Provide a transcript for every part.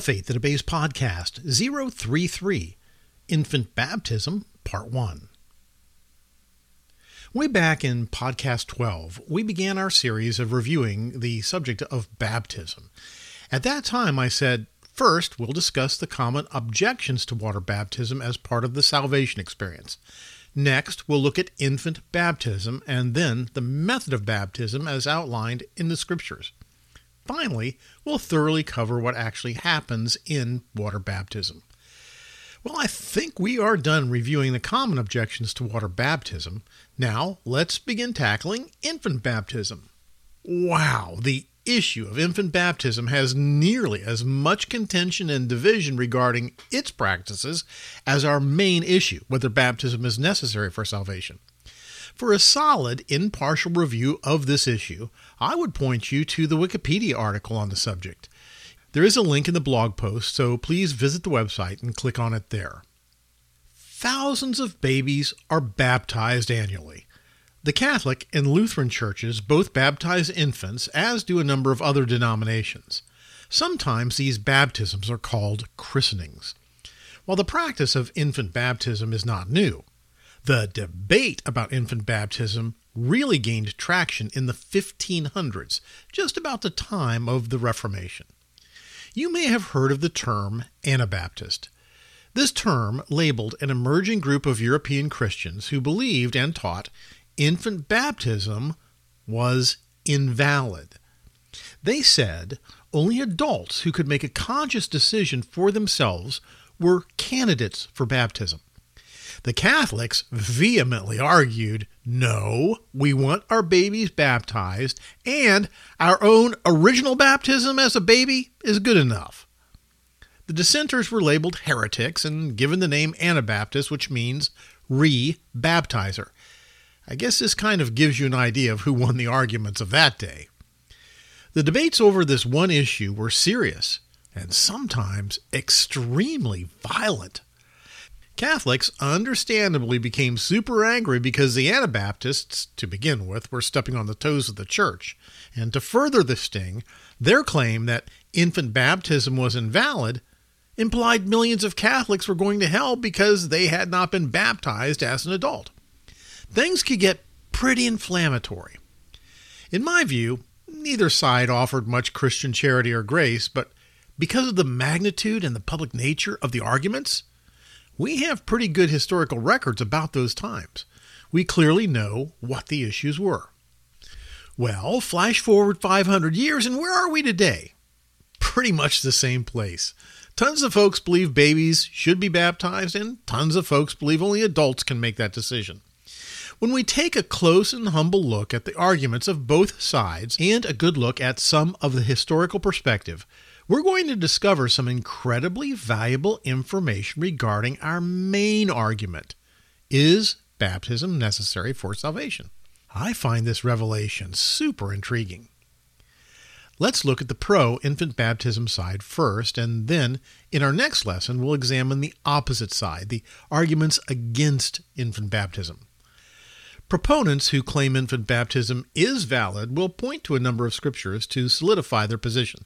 Faith That Obeys Podcast 033 Infant Baptism, Part 1. Way back in Podcast 12, we began our series of reviewing the subject of baptism. At that time, I said, first, we'll discuss the common objections to water baptism as part of the salvation experience. Next, we'll look at infant baptism and then the method of baptism as outlined in the scriptures. Finally, we'll thoroughly cover what actually happens in water baptism. Well, I think we are done reviewing the common objections to water baptism. Now, let's begin tackling infant baptism. Wow, the issue of infant baptism has nearly as much contention and division regarding its practices as our main issue, whether baptism is necessary for salvation. For a solid, impartial review of this issue, I would point you to the Wikipedia article on the subject. There is a link in the blog post, so please visit the website and click on it there. Thousands of babies are baptized annually. The Catholic and Lutheran churches both baptize infants, as do a number of other denominations. Sometimes these baptisms are called christenings. While the practice of infant baptism is not new, the debate about infant baptism really gained traction in the 1500s, just about the time of the Reformation. You may have heard of the term Anabaptist. This term labeled an emerging group of European Christians who believed and taught infant baptism was invalid. They said only adults who could make a conscious decision for themselves were candidates for baptism. The Catholics vehemently argued no, we want our babies baptized, and our own original baptism as a baby is good enough. The dissenters were labeled heretics and given the name Anabaptist, which means re baptizer. I guess this kind of gives you an idea of who won the arguments of that day. The debates over this one issue were serious and sometimes extremely violent. Catholics understandably became super angry because the Anabaptists, to begin with, were stepping on the toes of the church. And to further the sting, their claim that infant baptism was invalid implied millions of Catholics were going to hell because they had not been baptized as an adult. Things could get pretty inflammatory. In my view, neither side offered much Christian charity or grace, but because of the magnitude and the public nature of the arguments, we have pretty good historical records about those times. We clearly know what the issues were. Well, flash forward 500 years, and where are we today? Pretty much the same place. Tons of folks believe babies should be baptized, and tons of folks believe only adults can make that decision. When we take a close and humble look at the arguments of both sides and a good look at some of the historical perspective, we're going to discover some incredibly valuable information regarding our main argument Is baptism necessary for salvation? I find this revelation super intriguing. Let's look at the pro infant baptism side first, and then in our next lesson, we'll examine the opposite side, the arguments against infant baptism. Proponents who claim infant baptism is valid will point to a number of scriptures to solidify their position.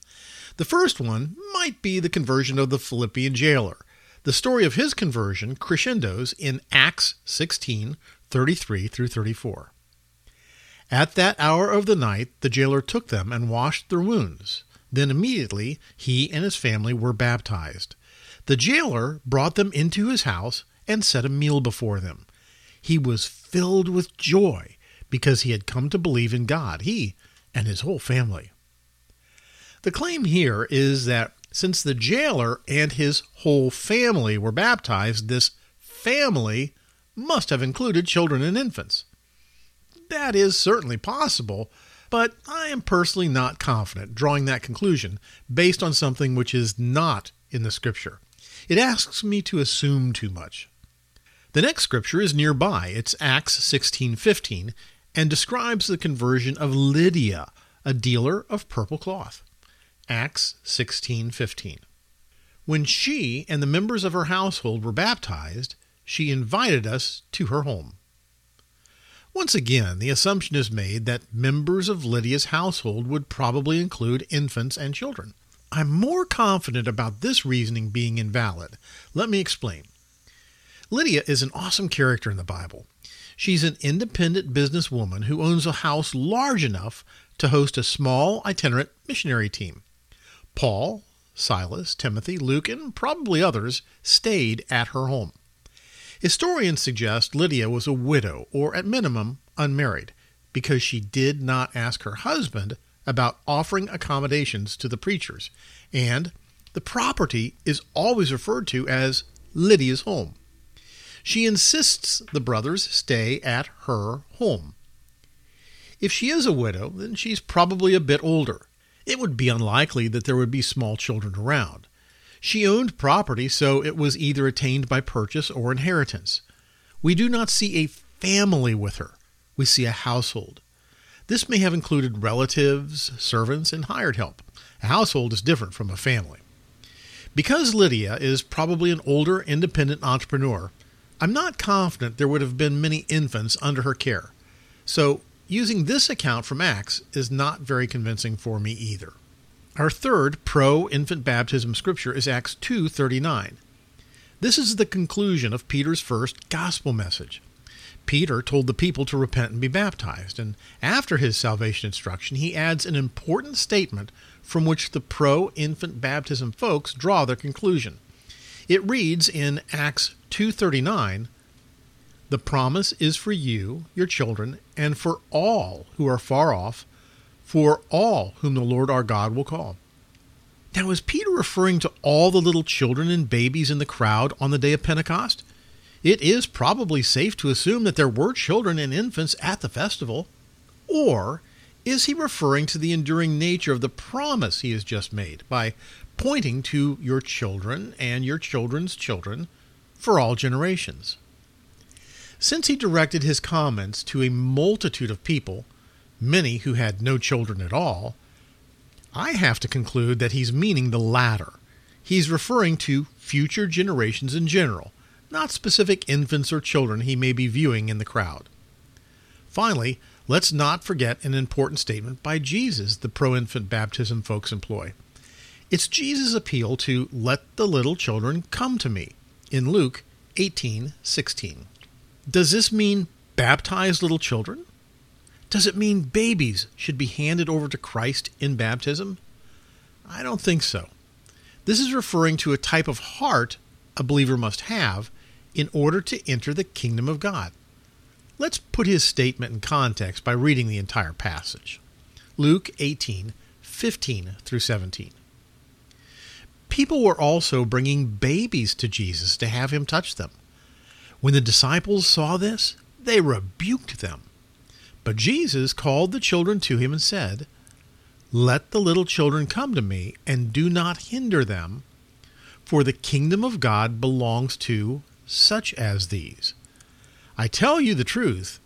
The first one might be the conversion of the Philippian jailer. The story of his conversion crescendos in Acts 16 33 through 34. At that hour of the night, the jailer took them and washed their wounds. Then immediately he and his family were baptized. The jailer brought them into his house and set a meal before them. He was filled with joy because he had come to believe in God, he and his whole family. The claim here is that since the jailer and his whole family were baptized, this family must have included children and infants. That is certainly possible, but I am personally not confident drawing that conclusion based on something which is not in the scripture. It asks me to assume too much. The next scripture is nearby. It's Acts 16:15 and describes the conversion of Lydia, a dealer of purple cloth. Acts 16:15. When she and the members of her household were baptized, she invited us to her home. Once again, the assumption is made that members of Lydia's household would probably include infants and children. I'm more confident about this reasoning being invalid. Let me explain. Lydia is an awesome character in the Bible. She's an independent businesswoman who owns a house large enough to host a small itinerant missionary team. Paul, Silas, Timothy, Luke, and probably others stayed at her home. Historians suggest Lydia was a widow, or at minimum, unmarried, because she did not ask her husband about offering accommodations to the preachers, and the property is always referred to as Lydia's home. She insists the brothers stay at her home. If she is a widow, then she's probably a bit older. It would be unlikely that there would be small children around. She owned property, so it was either attained by purchase or inheritance. We do not see a family with her, we see a household. This may have included relatives, servants, and hired help. A household is different from a family. Because Lydia is probably an older, independent entrepreneur, I'm not confident there would have been many infants under her care. So, using this account from Acts is not very convincing for me either. Our third pro-infant baptism scripture is Acts 2:39. This is the conclusion of Peter's first gospel message. Peter told the people to repent and be baptized, and after his salvation instruction, he adds an important statement from which the pro infant baptism folks draw their conclusion. It reads in Acts 2:39, "The promise is for you, your children, and for all who are far off, for all whom the Lord our God will call." Now, is Peter referring to all the little children and babies in the crowd on the day of Pentecost? It is probably safe to assume that there were children and infants at the festival. Or is he referring to the enduring nature of the promise he has just made by pointing to your children and your children's children for all generations? Since he directed his comments to a multitude of people, many who had no children at all, I have to conclude that he's meaning the latter. He's referring to future generations in general, not specific infants or children he may be viewing in the crowd. Finally, let's not forget an important statement by Jesus the pro infant baptism folks employ. It's Jesus' appeal to let the little children come to me in Luke 18:16. Does this mean baptize little children? Does it mean babies should be handed over to Christ in baptism? I don't think so. This is referring to a type of heart a believer must have in order to enter the kingdom of God. Let's put his statement in context by reading the entire passage. Luke 18, 15 through 17. People were also bringing babies to Jesus to have him touch them. When the disciples saw this, they rebuked them. But Jesus called the children to him and said, Let the little children come to me, and do not hinder them, for the kingdom of God belongs to such as these. I tell you the truth,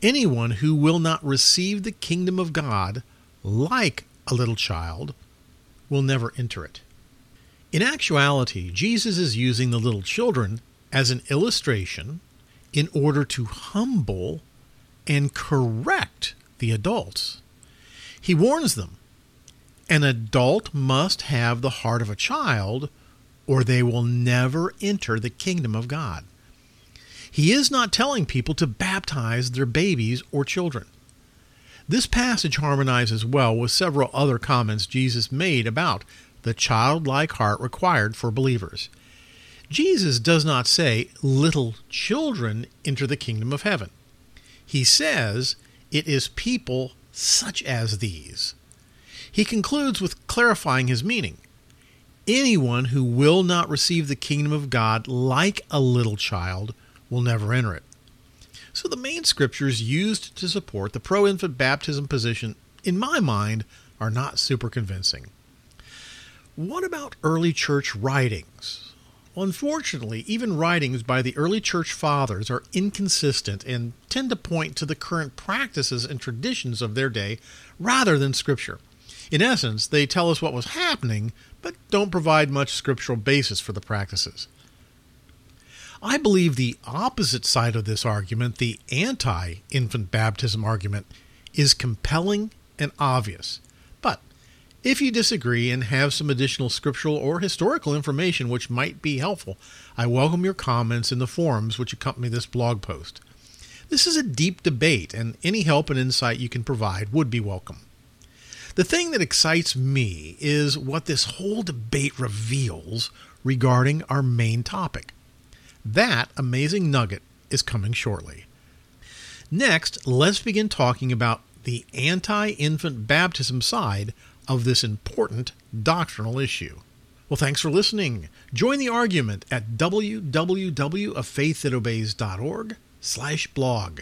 anyone who will not receive the kingdom of God like a little child will never enter it. In actuality, Jesus is using the little children as an illustration in order to humble and correct the adults. He warns them an adult must have the heart of a child or they will never enter the kingdom of God. He is not telling people to baptize their babies or children. This passage harmonizes well with several other comments Jesus made about the childlike heart required for believers. Jesus does not say, little children enter the kingdom of heaven. He says, it is people such as these. He concludes with clarifying his meaning anyone who will not receive the kingdom of God like a little child will never enter it. So the main scriptures used to support the pro infant baptism position, in my mind, are not super convincing. What about early church writings? Well, unfortunately, even writings by the early church fathers are inconsistent and tend to point to the current practices and traditions of their day rather than scripture. In essence, they tell us what was happening, but don't provide much scriptural basis for the practices. I believe the opposite side of this argument, the anti infant baptism argument, is compelling and obvious. If you disagree and have some additional scriptural or historical information which might be helpful, I welcome your comments in the forums which accompany this blog post. This is a deep debate, and any help and insight you can provide would be welcome. The thing that excites me is what this whole debate reveals regarding our main topic. That amazing nugget is coming shortly. Next, let's begin talking about the anti infant baptism side of this important doctrinal issue. Well, thanks for listening. Join the argument at www.afaiththatobeys.org slash blog.